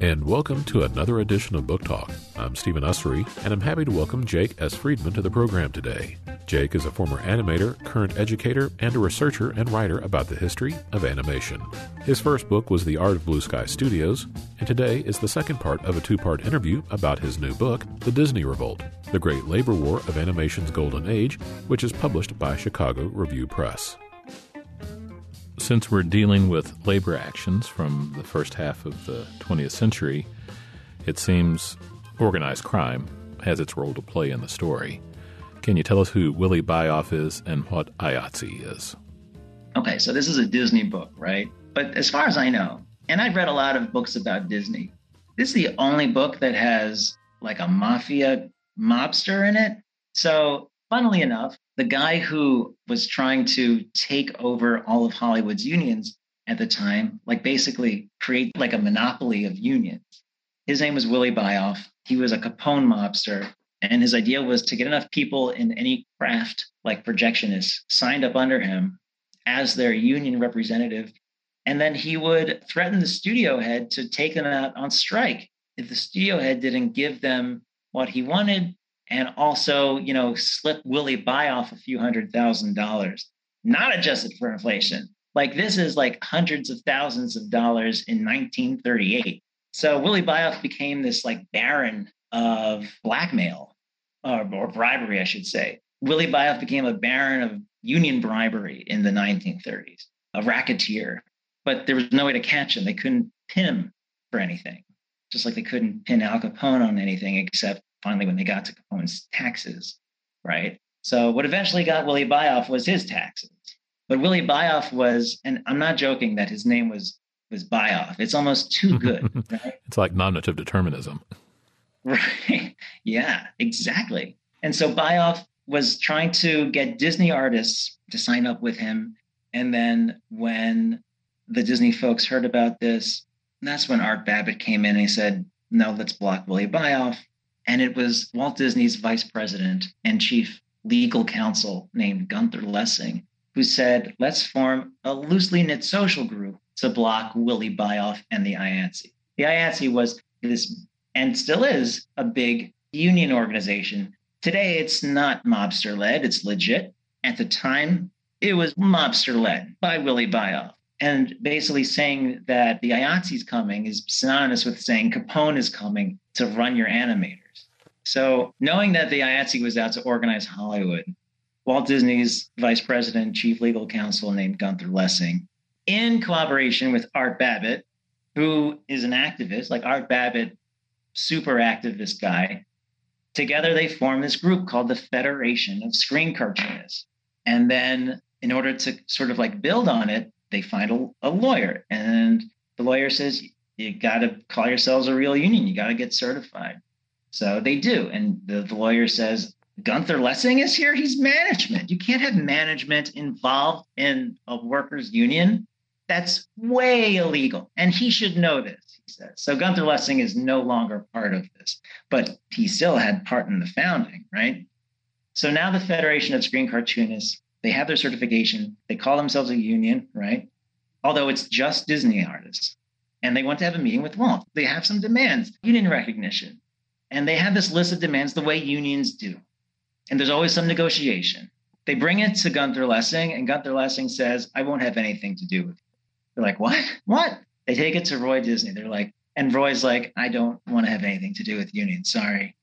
and welcome to another edition of Book Talk. I'm Stephen Usery, and I'm happy to welcome Jake S. Friedman to the program today. Jake is a former animator, current educator, and a researcher and writer about the history of animation. His first book was The Art of Blue Sky Studios, and today is the second part of a two part interview about his new book, The Disney Revolt The Great Labor War of Animation's Golden Age, which is published by Chicago Review Press since we're dealing with labor actions from the first half of the 20th century, it seems organized crime has its role to play in the story. Can you tell us who Willie Bioff is and what IATSE is? Okay, so this is a Disney book, right? But as far as I know, and I've read a lot of books about Disney, this is the only book that has like a mafia mobster in it. So, funnily enough, the guy who was trying to take over all of Hollywood's unions at the time, like basically create like a monopoly of unions. His name was Willie Bioff. He was a Capone mobster. And his idea was to get enough people in any craft, like projectionists, signed up under him as their union representative. And then he would threaten the studio head to take them out on strike. If the studio head didn't give them what he wanted, and also, you know, slip Willie Bioff a few hundred thousand dollars, not adjusted for inflation. Like this is like hundreds of thousands of dollars in 1938. So Willie Bioff became this like baron of blackmail or, or bribery, I should say. Willie Bioff became a baron of union bribery in the 1930s, a racketeer. But there was no way to catch him. They couldn't pin him for anything, just like they couldn't pin Al Capone on anything except finally when they got to Capone's taxes, right? So what eventually got Willie Bioff was his taxes. But Willie Bioff was, and I'm not joking that his name was was Bioff. It's almost too good. Right? it's like nominative determinism. Right. Yeah, exactly. And so Bioff was trying to get Disney artists to sign up with him. And then when the Disney folks heard about this, that's when Art Babbitt came in and he said, no, let's block Willie Bioff. And it was Walt Disney's vice president and chief legal counsel named Gunther Lessing who said, let's form a loosely knit social group to block Willie Bioff and the IATSE. The IATSE was this, and still is, a big union organization. Today, it's not mobster led, it's legit. At the time, it was mobster led by Willie Bioff. And basically saying that the IATSE is coming is synonymous with saying Capone is coming to run your animator. So, knowing that the IATSE was out to organize Hollywood, Walt Disney's vice president, chief legal counsel named Gunther Lessing, in collaboration with Art Babbitt, who is an activist, like Art Babbitt, super activist guy, together they formed this group called the Federation of Screen Cartoonists. And then, in order to sort of like build on it, they find a, a lawyer. And the lawyer says, You got to call yourselves a real union, you got to get certified. So they do. And the, the lawyer says, Gunther Lessing is here. He's management. You can't have management involved in a workers' union. That's way illegal. And he should know this, he says. So Gunther Lessing is no longer part of this, but he still had part in the founding, right? So now the Federation of Screen Cartoonists, they have their certification. They call themselves a union, right? Although it's just Disney artists. And they want to have a meeting with Walt. They have some demands, union recognition, and they have this list of demands the way unions do. And there's always some negotiation. They bring it to Gunther Lessing, and Gunther Lessing says, I won't have anything to do with it. They're like, What? What? They take it to Roy Disney. They're like, and Roy's like, I don't want to have anything to do with unions. Sorry.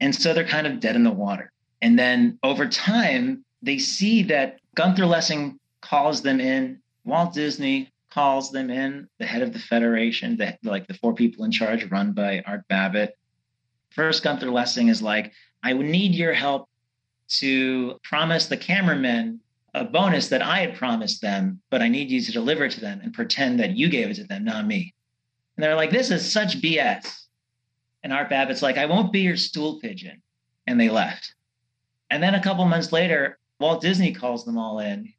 And so they're kind of dead in the water. And then over time, they see that Gunther Lessing calls them in. Walt Disney calls them in, the head of the federation, the, like the four people in charge run by Art Babbitt. First, Gunther Lessing is like, I need your help to promise the cameramen a bonus that I had promised them, but I need you to deliver it to them and pretend that you gave it to them, not me. And they're like, this is such BS. And Art Babbitt's like, I won't be your stool pigeon. And they left. And then a couple months later, Walt Disney calls them all in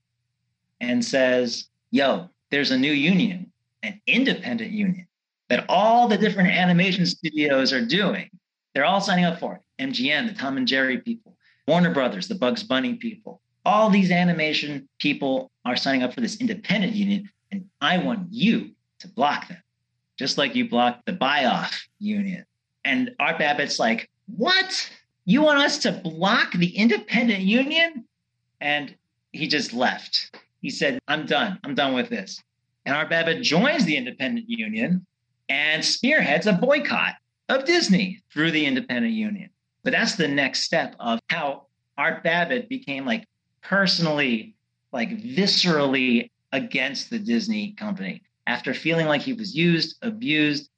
and says, Yo, there's a new union, an independent union that all the different animation studios are doing. They're all signing up for it. MGM, the Tom and Jerry people, Warner Brothers, the Bugs Bunny people. All these animation people are signing up for this independent union, and I want you to block them. just like you blocked the buy off union. And Art Babbitt's like, What? You want us to block the independent union? And he just left. He said, I'm done. I'm done with this. And Art Babbitt joins the independent union and spearheads a boycott of Disney through the independent union. But that's the next step of how Art Babbitt became like personally, like viscerally against the Disney company after feeling like he was used, abused,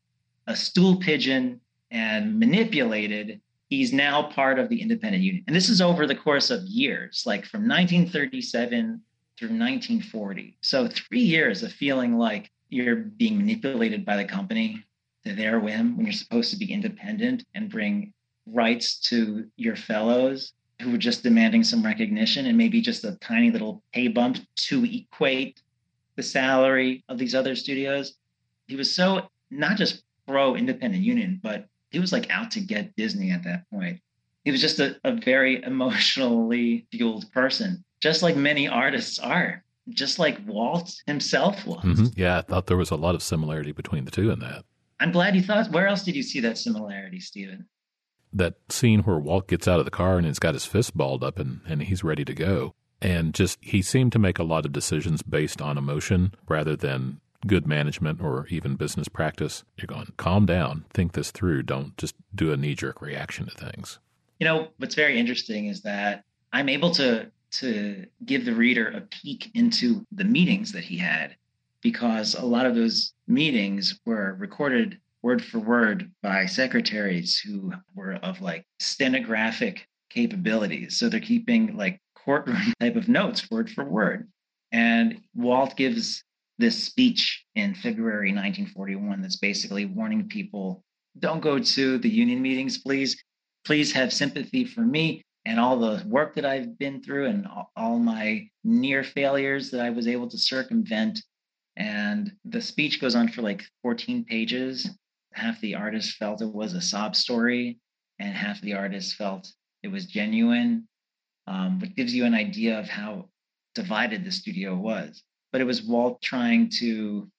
a stool pigeon, and manipulated. He's now part of the independent union. And this is over the course of years, like from 1937 through 1940. So, three years of feeling like you're being manipulated by the company to their whim when you're supposed to be independent and bring rights to your fellows who were just demanding some recognition and maybe just a tiny little pay bump to equate the salary of these other studios. He was so not just pro independent union, but he was like out to get Disney at that point. He was just a, a very emotionally fueled person, just like many artists are, just like Walt himself was. Mm-hmm. Yeah, I thought there was a lot of similarity between the two in that. I'm glad you thought. Where else did you see that similarity, Stephen? That scene where Walt gets out of the car and he's got his fist balled up and, and he's ready to go. And just, he seemed to make a lot of decisions based on emotion rather than good management or even business practice. You're going, calm down, think this through. Don't just do a knee jerk reaction to things. You know, what's very interesting is that I'm able to to give the reader a peek into the meetings that he had because a lot of those meetings were recorded word for word by secretaries who were of like stenographic capabilities. So they're keeping like courtroom type of notes word for word. And Walt gives this speech in February 1941 that's basically warning people don't go to the union meetings, please. Please have sympathy for me and all the work that I've been through and all my near failures that I was able to circumvent and the speech goes on for like 14 pages. Half the artists felt it was a sob story, and half the artists felt it was genuine, um, which gives you an idea of how divided the studio was. But it was Walt trying to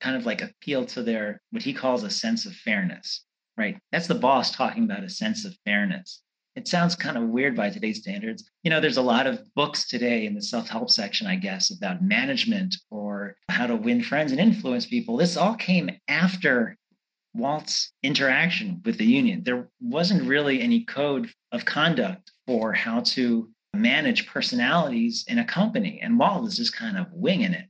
kind of like appeal to their what he calls a sense of fairness, right? That's the boss talking about a sense of fairness it sounds kind of weird by today's standards. You know, there's a lot of books today in the self help section, I guess, about management or how to win friends and influence people. This all came after Walt's interaction with the union. There wasn't really any code of conduct for how to manage personalities in a company. And Walt was just kind of winging it.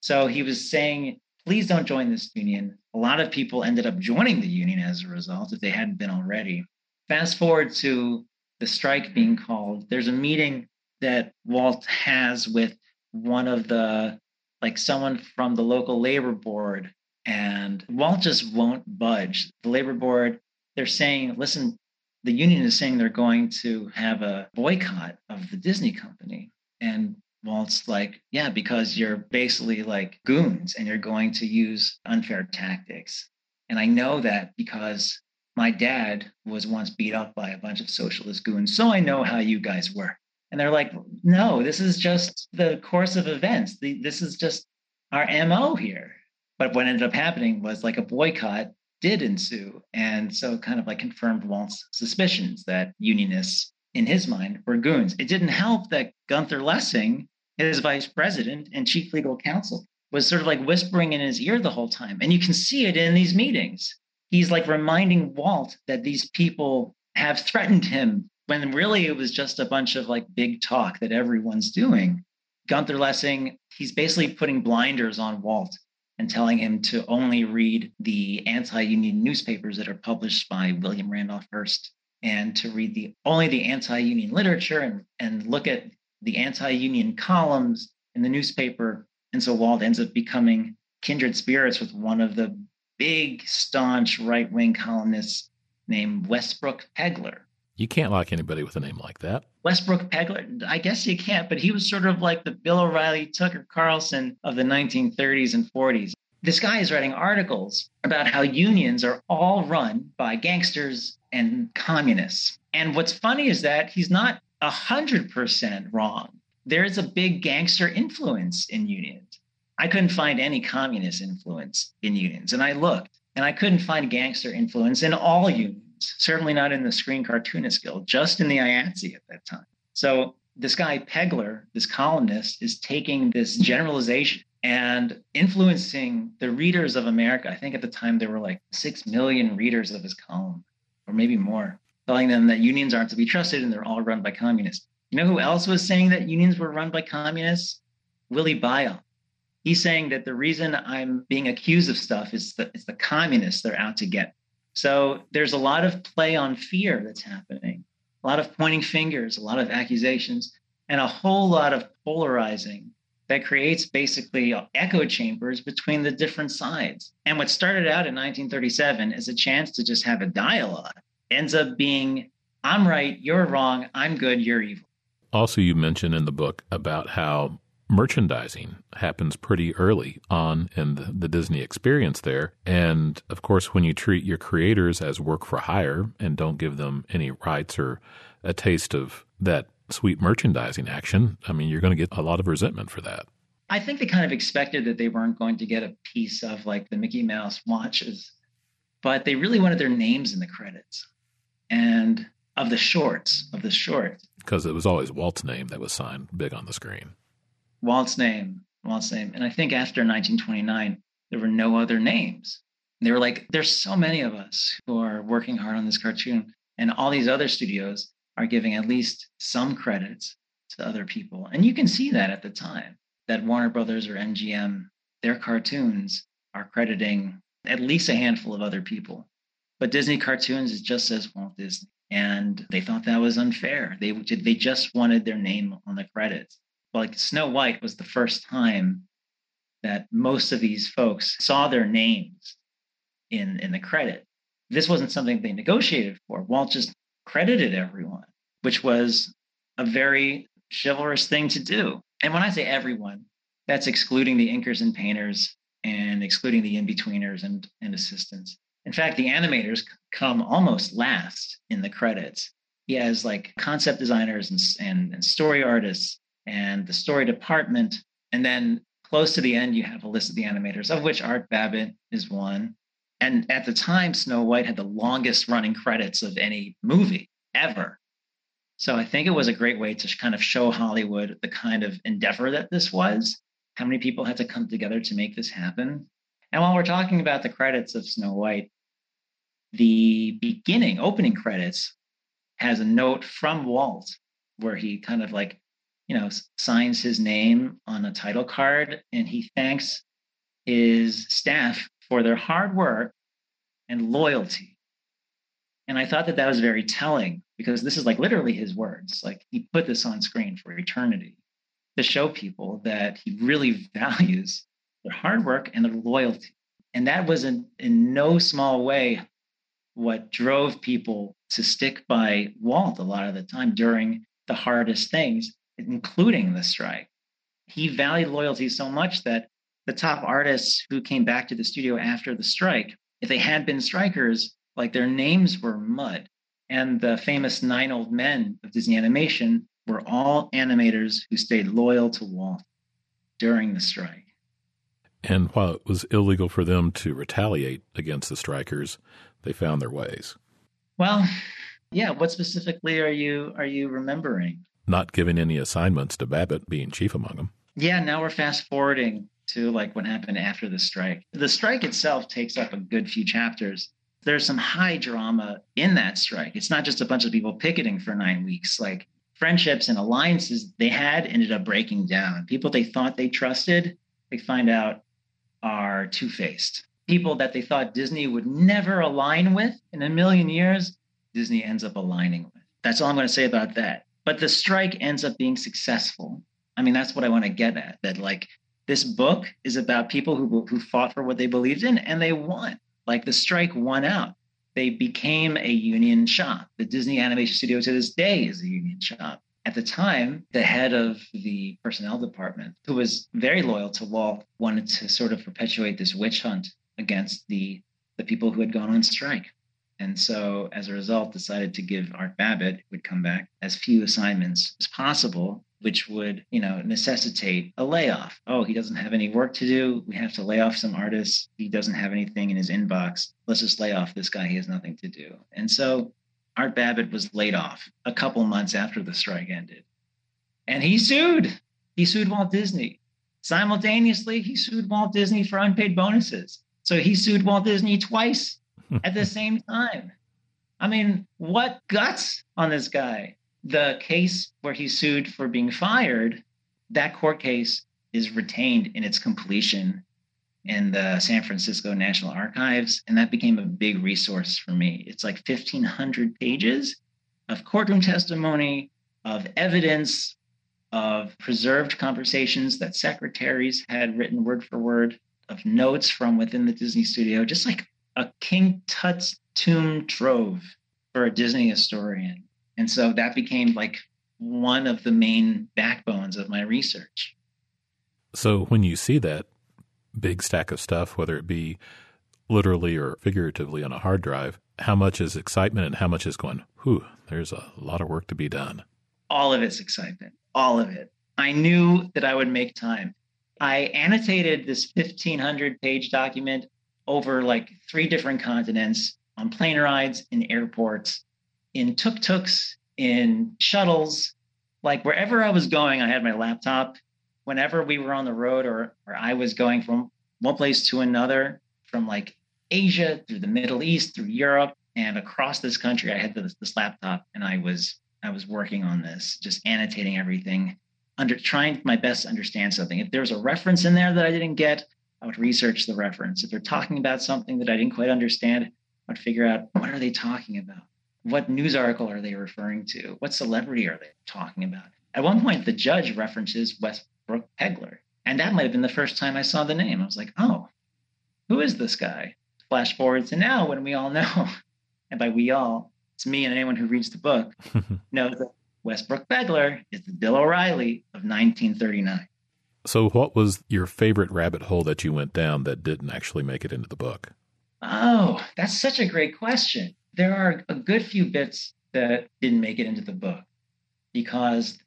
So he was saying, please don't join this union. A lot of people ended up joining the union as a result if they hadn't been already. Fast forward to the strike being called. There's a meeting that Walt has with one of the, like someone from the local labor board, and Walt just won't budge. The labor board, they're saying, listen, the union is saying they're going to have a boycott of the Disney company. And Walt's like, yeah, because you're basically like goons and you're going to use unfair tactics. And I know that because my dad was once beat up by a bunch of socialist goons, so I know how you guys were. And they're like, no, this is just the course of events. The, this is just our MO here. But what ended up happening was like a boycott did ensue. And so kind of like confirmed Walt's suspicions that unionists, in his mind, were goons. It didn't help that Gunther Lessing, his vice president and chief legal counsel, was sort of like whispering in his ear the whole time. And you can see it in these meetings he's like reminding Walt that these people have threatened him when really it was just a bunch of like big talk that everyone's doing. Gunther Lessing, he's basically putting blinders on Walt and telling him to only read the anti-union newspapers that are published by William Randolph Hearst and to read the only the anti-union literature and, and look at the anti-union columns in the newspaper. And so Walt ends up becoming kindred spirits with one of the big, staunch right wing columnist named Westbrook Pegler. You can't like anybody with a name like that. Westbrook Pegler, I guess you can't, but he was sort of like the Bill O'Reilly, Tucker Carlson of the 1930s and 40s. This guy is writing articles about how unions are all run by gangsters and communists. And what's funny is that he's not 100% wrong. There is a big gangster influence in unions. I couldn't find any communist influence in unions. And I looked and I couldn't find gangster influence in all unions, certainly not in the Screen Cartoonist Guild, just in the IATSE at that time. So this guy Pegler, this columnist, is taking this generalization and influencing the readers of America. I think at the time there were like 6 million readers of his column, or maybe more, telling them that unions aren't to be trusted and they're all run by communists. You know who else was saying that unions were run by communists? Willie Bioff. He's saying that the reason I'm being accused of stuff is that it's the communists they're out to get. So there's a lot of play on fear that's happening, a lot of pointing fingers, a lot of accusations, and a whole lot of polarizing that creates basically echo chambers between the different sides. And what started out in 1937 as a chance to just have a dialogue ends up being I'm right, you're wrong, I'm good, you're evil. Also, you mention in the book about how merchandising happens pretty early on in the, the, Disney experience there. And of course, when you treat your creators as work for hire and don't give them any rights or a taste of that sweet merchandising action, I mean, you're going to get a lot of resentment for that. I think they kind of expected that they weren't going to get a piece of like the Mickey Mouse watches, but they really wanted their names in the credits and of the shorts, of the short. Because it was always Walt's name that was signed big on the screen. Walt's name, Walt's name. And I think after 1929, there were no other names. they were like, there's so many of us who are working hard on this cartoon, and all these other studios are giving at least some credits to other people. And you can see that at the time that Warner Brothers or MGM, their cartoons are crediting at least a handful of other people. But Disney Cartoons is just says Walt Disney. And they thought that was unfair. They they just wanted their name on the credits. Like Snow White was the first time that most of these folks saw their names in in the credit. This wasn't something they negotiated for. Walt just credited everyone, which was a very chivalrous thing to do. And when I say everyone, that's excluding the inkers and painters and excluding the in-betweeners and, and assistants. In fact, the animators come almost last in the credits. He has like concept designers and, and, and story artists and the story department. And then close to the end, you have a list of the animators, of which Art Babbitt is one. And at the time, Snow White had the longest running credits of any movie ever. So I think it was a great way to kind of show Hollywood the kind of endeavor that this was, how many people had to come together to make this happen. And while we're talking about the credits of Snow White, the beginning opening credits has a note from Walt where he kind of like, you know, signs his name on a title card and he thanks his staff for their hard work and loyalty. And I thought that that was very telling because this is like literally his words. Like he put this on screen for eternity to show people that he really values their hard work and their loyalty. And that was in, in no small way what drove people to stick by Walt a lot of the time during the hardest things, including the strike. He valued loyalty so much that the top artists who came back to the studio after the strike, if they had been strikers, like their names were mud. And the famous nine old men of Disney animation were all animators who stayed loyal to Walt during the strike. And while it was illegal for them to retaliate against the strikers, they found their ways. Well, yeah. What specifically are you are you remembering? Not giving any assignments to Babbitt, being chief among them. Yeah. Now we're fast forwarding to like what happened after the strike. The strike itself takes up a good few chapters. There's some high drama in that strike. It's not just a bunch of people picketing for nine weeks. Like friendships and alliances they had ended up breaking down. People they thought they trusted, they find out are two faced people that they thought Disney would never align with in a million years, Disney ends up aligning with. That's all I'm going to say about that. But the strike ends up being successful. I mean, that's what I want to get at. That like this book is about people who who fought for what they believed in and they won. Like the strike won out. They became a union shop. The Disney Animation Studio to this day is a union shop. At the time, the head of the personnel department, who was very loyal to Walt, wanted to sort of perpetuate this witch hunt against the the people who had gone on strike. And so as a result, decided to give Art Babbitt, would come back, as few assignments as possible, which would, you know, necessitate a layoff. Oh, he doesn't have any work to do. We have to lay off some artists. He doesn't have anything in his inbox. Let's just lay off this guy. He has nothing to do. And so Art Babbitt was laid off a couple months after the strike ended. And he sued. He sued Walt Disney. Simultaneously, he sued Walt Disney for unpaid bonuses. So he sued Walt Disney twice at the same time. I mean, what guts on this guy? The case where he sued for being fired, that court case is retained in its completion in the San Francisco National Archives. And that became a big resource for me. It's like 1,500 pages of courtroom testimony, of evidence, of preserved conversations that secretaries had written word for word, of notes from within the Disney studio, just like a King Tut's tomb trove for a Disney historian. And so that became like one of the main backbones of my research. So when you see that big stack of stuff, whether it be literally or figuratively on a hard drive, how much is excitement and how much is going, whew, there's a lot of work to be done? All of it's excitement all of it. I knew that I would make time. I annotated this 1500 page document over like three different continents on plane rides, in airports, in tuk tuks, in shuttles. Like wherever I was going, I had my laptop. Whenever we were on the road or, or I was going from one place to another, from like Asia through the Middle East, through Europe, and across this country, I had this, this laptop and I was I was working on this, just annotating everything, under trying my best to understand something. If there was a reference in there that I didn't get, I would research the reference. If they're talking about something that I didn't quite understand, I'd figure out what are they talking about? What news article are they referring to? What celebrity are they talking about? At one point, the judge references Westbrook Pegler. And that might have been the first time I saw the name. I was like, oh, who is this guy? Flash forward to now when we all know, and by we all, it's me and anyone who reads the book knows that Westbrook Pegler is the Bill O'Reilly of 1939. So, what was your favorite rabbit hole that you went down that didn't actually make it into the book? Oh, that's such a great question. There are a good few bits that didn't make it into the book because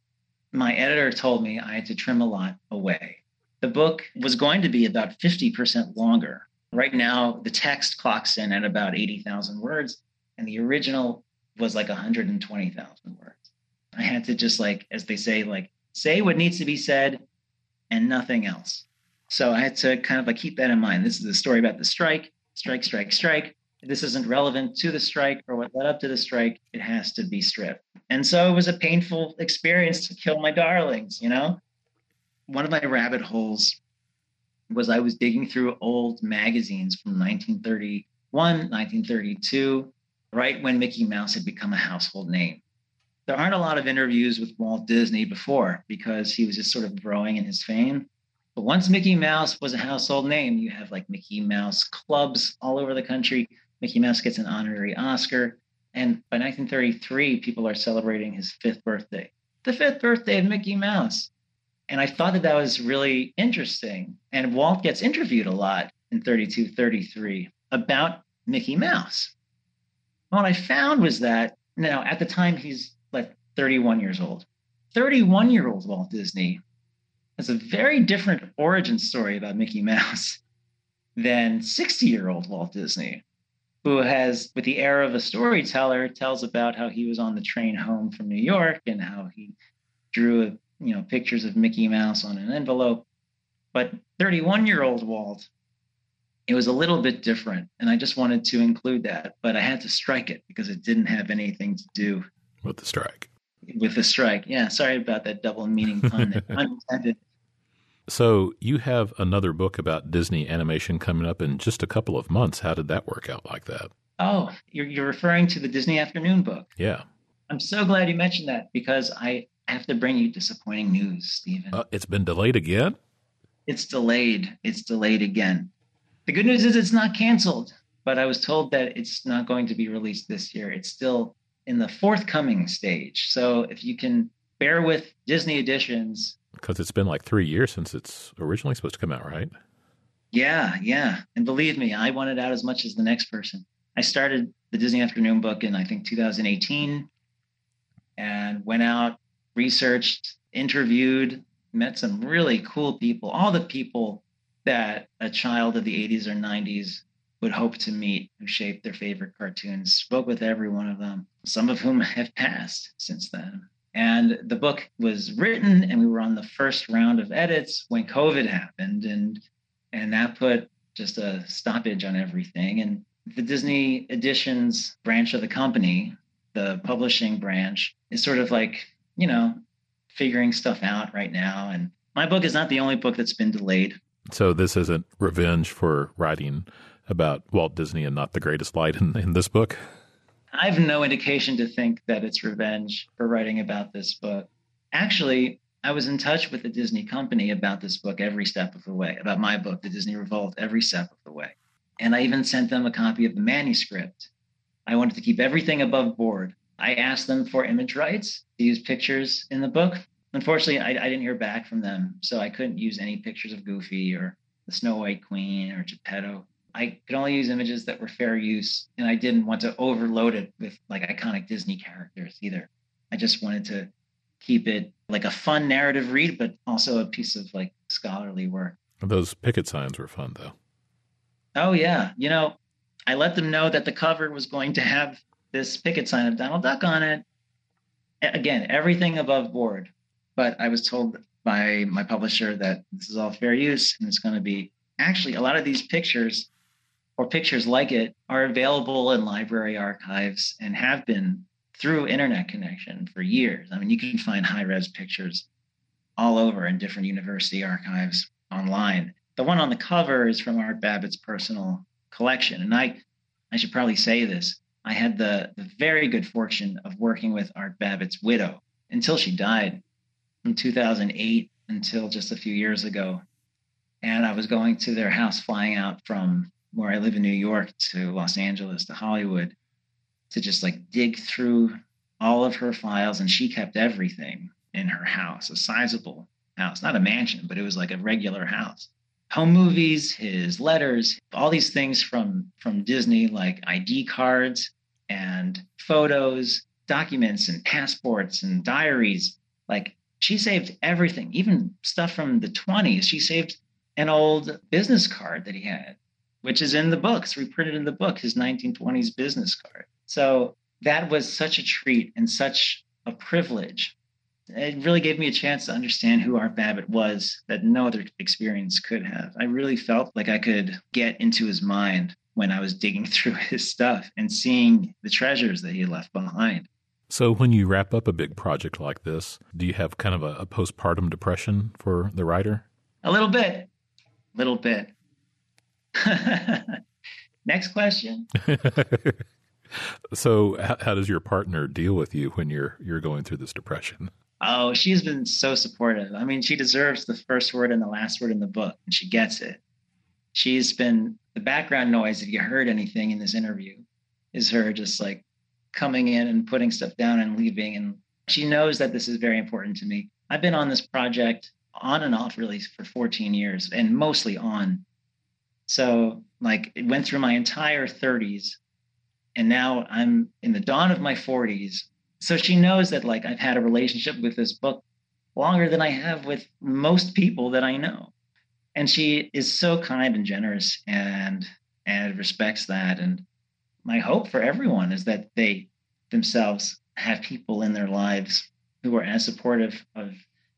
my editor told me I had to trim a lot away. The book was going to be about 50% longer. Right now, the text clocks in at about 80,000 words and the original was like 120,000 words. I had to just like, as they say, like say what needs to be said and nothing else. So I had to kind of like keep that in mind. This is a story about the strike, strike, strike, strike. If this isn't relevant to the strike or what led up to the strike, it has to be stripped. And so it was a painful experience to kill my darlings, you know? One of my rabbit holes was I was digging through old magazines from 1931, 1932, right when Mickey Mouse had become a household name. There aren't a lot of interviews with Walt Disney before because he was just sort of growing in his fame. But once Mickey Mouse was a household name, you have like Mickey Mouse clubs all over the country. Mickey Mouse gets an honorary Oscar. And by 1933, people are celebrating his fifth birthday, the fifth birthday of Mickey Mouse. And I thought that that was really interesting. And Walt gets interviewed a lot in 32, 33 about Mickey Mouse what I found was that now at the time he's 31 years old. 31 year old Walt Disney has a very different origin story about Mickey Mouse than 60 year old Walt Disney, who has, with the air of a storyteller, tells about how he was on the train home from New York and how he drew, you know, pictures of Mickey Mouse on an envelope. But 31 year old Walt it was a little bit different and i just wanted to include that but i had to strike it because it didn't have anything to do with the strike with the strike. Yeah sorry about that double meaning pun. Unintended so you have another book about disney animation coming up in just a couple of months. How did that work out like that? Oh you're, you're referring to the disney afternoon book. Yeah. I'm so glad you mentioned that because i have to bring you disappointing news stephen uh, it's been delayed again? It's delayed. It's delayed again. The good news is it's not canceled, but I was told that it's not going to be released this year. It's still in the forthcoming stage. So if you can bear with Disney editions. Because it's been like three years since it's originally supposed to come out, right? Yeah, yeah. And believe me, I want it out as much as the next person. I started the Disney Afternoon book in, I think, 2018 and went out, researched interviewed, met some really cool people, all the people that a child of the 80s or 90s would hope to meet who shaped their favorite cartoons. Spoke with every one of them, some of whom have passed since then. And the book was written, and we were on the first round of edits when COVID happened, and and that put just a stoppage on everything. And the Disney Editions branch of the company, the publishing branch, is sort of like you know figuring stuff out right now. And my book is not the only book that's been delayed. So this isn't revenge for writing about Walt Disney and not the greatest light in, in this book? I have no indication to think that it's revenge for writing about this book. Actually, I was in touch with the Disney company about this book every step of the way, about my book, The Disney Revolt, every step of the way. And I even sent them a copy of the manuscript. I wanted to keep everything above board. I asked them for image rights to use pictures in the book. Unfortunately, I, I didn't hear back from them, so I couldn't use any pictures of Goofy or the Snow White Queen or Geppetto. I could only use images that were fair use, and I didn't want to overload it with like iconic Disney characters either. I just wanted to keep it like a fun narrative read, but also a piece of like scholarly work. Those picket signs were fun though. Oh yeah, you know, I let them know that the cover was going to have this picket sign of Donald Duck on it. Again, everything above board. But I was told by my publisher that this is all fair use and it's going to be actually a lot of these pictures or pictures like it are available in library archives and have been through internet connection for years. I mean, you can find high res pictures all over in different university archives online. The one on the cover is from Art Babbitt's personal collection. And I, I should probably say this. I had the, the very good fortune of working with Art Babbitt's widow until she died from 2008 until just a few years ago. And I was going to their house flying out from where I live in New York to Los Angeles to Hollywood to just like dig through all of her files. And she kept everything in her house, a sizable house, not a mansion, but it was like a regular house. Home movies, his letters, all these things from from Disney, like ID cards and photos, documents and passports and diaries. Like she saved everything, even stuff from the 20s. She saved an old business card that he had which is in the books, reprinted in the book, his 1920s business card. So that was such a treat and such a privilege. It really gave me a chance to understand who Art Babbitt was that no other experience could have. I really felt like I could get into his mind when I was digging through his stuff and seeing the treasures that he left behind. So, when you wrap up a big project like this, do you have kind of a, a postpartum depression for the writer? A little bit, little bit. Next question. so, how, how, does your partner deal with you when you're you're going through this depression? Oh, she's been so supportive. I mean, she deserves the first word and the last word in the book, and she gets it. She's been the background noise. If you heard anything in this interview, is her just like coming in and putting stuff down and leaving, and she knows that this is very important to me. I've been on this project on and off really for 14 years, and mostly on so, like, it went through my entire 30s. And now I'm in the dawn of my 40s. So she knows that, like, I've had a relationship with this book longer than I have with most people that I know. And she is so kind and generous and and respects that. And my hope for everyone is that they themselves have people in their lives who are as supportive of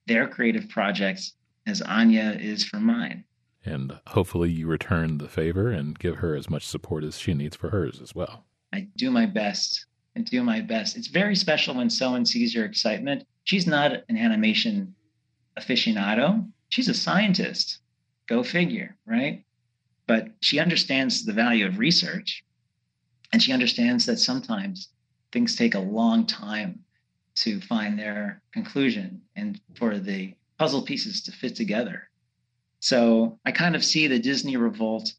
their creative projects as Anya is for mine. And hopefully you return the favor and give her as much support as she needs for hers as well. I do my best. I do my best. It's very special when someone sees your excitement. She's not an animation aficionado, she's a scientist. Go figure, right? But she understands the value of research and she understands that sometimes things take a long time to find their conclusion and for the puzzle pieces to fit together. So I kind of see the Disney Revolt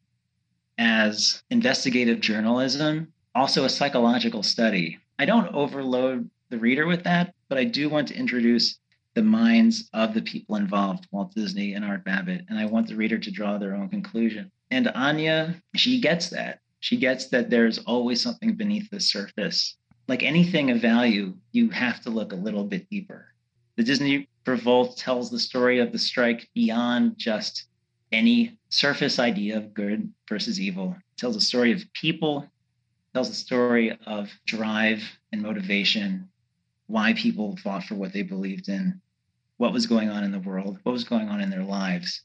as investigative journalism, also a psychological study. I don't overload the reader with that, but I do want to introduce the minds of the people involved, Walt Disney and Art Babbitt, and I want the reader to draw their own conclusion. And Anya, she gets that. She gets that there's always something beneath the surface. Like anything of value, you have to look a little bit deeper. The Disney Revolt tells the story of the strike beyond just any surface idea of good versus evil. It tells a story of people, tells a story of drive and motivation, why people fought for what they believed in, what was going on in the world, what was going on in their lives,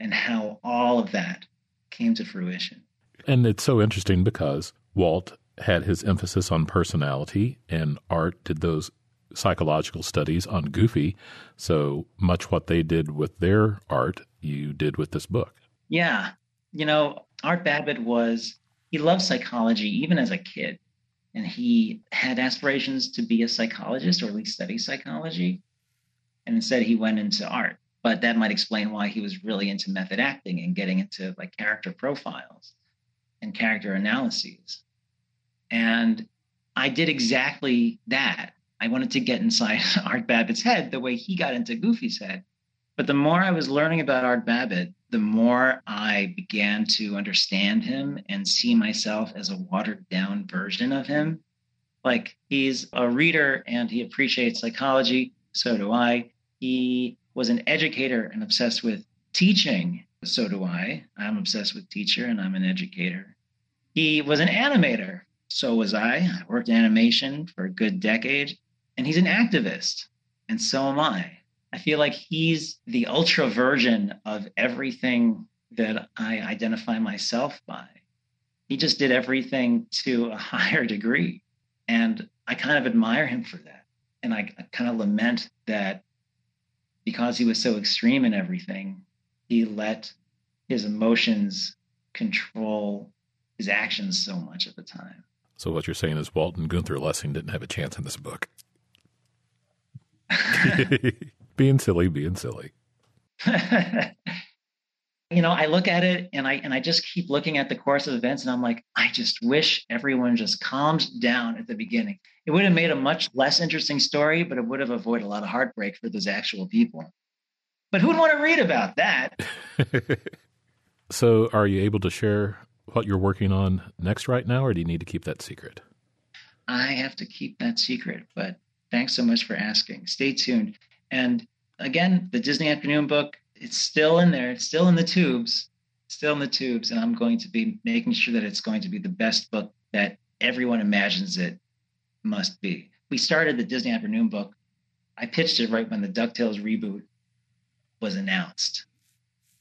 and how all of that came to fruition. And it's so interesting because Walt had his emphasis on personality, and Art did those psychological studies on Goofy. So much what they did with their art, you did with this book. Yeah. You know, Art Babbitt was, he loved psychology even as a kid. And he had aspirations to be a psychologist or at least study psychology. And instead, he went into art. But that might explain why he was really into method acting and getting into like character profiles and character analyses. And I did exactly that. I wanted to get inside Art Babbitt's head the way he got into Goofy's head. But the more I was learning about Art Babbitt, the more I began to understand him and see myself as a watered down version of him. Like he's a reader and he appreciates psychology. So do I. He was an educator and obsessed with teaching. So do I. I'm obsessed with teacher and I'm an educator. He was an animator. So was I. I worked animation for a good decade. And he's an activist. And so am I. I feel like he's the ultra version of everything that I identify myself by. He just did everything to a higher degree. And I kind of admire him for that. And I, I kind of lament that because he was so extreme in everything, he let his emotions control his actions so much at the time. So what you're saying is Walton Gunther Lessing didn't have a chance in this book. being silly, being silly. you know, I look at it and I and I just keep looking at the course of events and I'm like, I just wish everyone just calmed down at the beginning. It would have made a much less interesting story, but it would have avoided a lot of heartbreak for those actual people. But who'd want to read about that? so, are you able to share what you're working on next right now, or do you need to keep that secret? I have to keep that secret, but thanks so much for asking. Stay tuned. And again, the Disney Afternoon book, it's still in there, it's still in the tubes, still in the tubes. And I'm going to be making sure that it's going to be the best book that everyone imagines it must be. We started the Disney Afternoon book. I pitched it right when the DuckTales reboot was announced.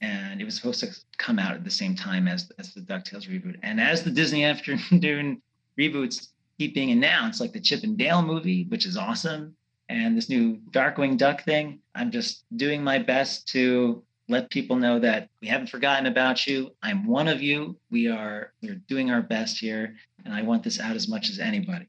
And it was supposed to come out at the same time as, as the DuckTales reboot. And as the Disney Afternoon reboots keep being announced, like the Chip and Dale movie, which is awesome, and this new Darkwing Duck thing. I'm just doing my best to let people know that we haven't forgotten about you. I'm one of you. We are we're doing our best here, and I want this out as much as anybody.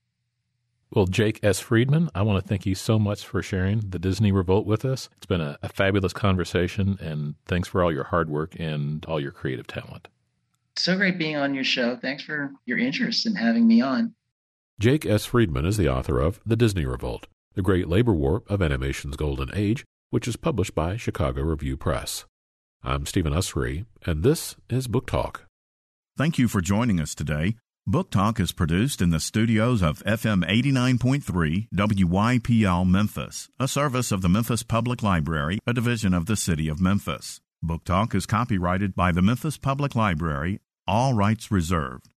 Well, Jake S. Friedman, I want to thank you so much for sharing the Disney Revolt with us. It's been a, a fabulous conversation, and thanks for all your hard work and all your creative talent. So great being on your show. Thanks for your interest in having me on. Jake S. Friedman is the author of The Disney Revolt the Great Labor War of Animation's Golden Age, which is published by Chicago Review Press. I'm Stephen Usery, and this is Book Talk. Thank you for joining us today. Book Talk is produced in the studios of FM 89.3 WYPL Memphis, a service of the Memphis Public Library, a division of the City of Memphis. Book Talk is copyrighted by the Memphis Public Library, all rights reserved.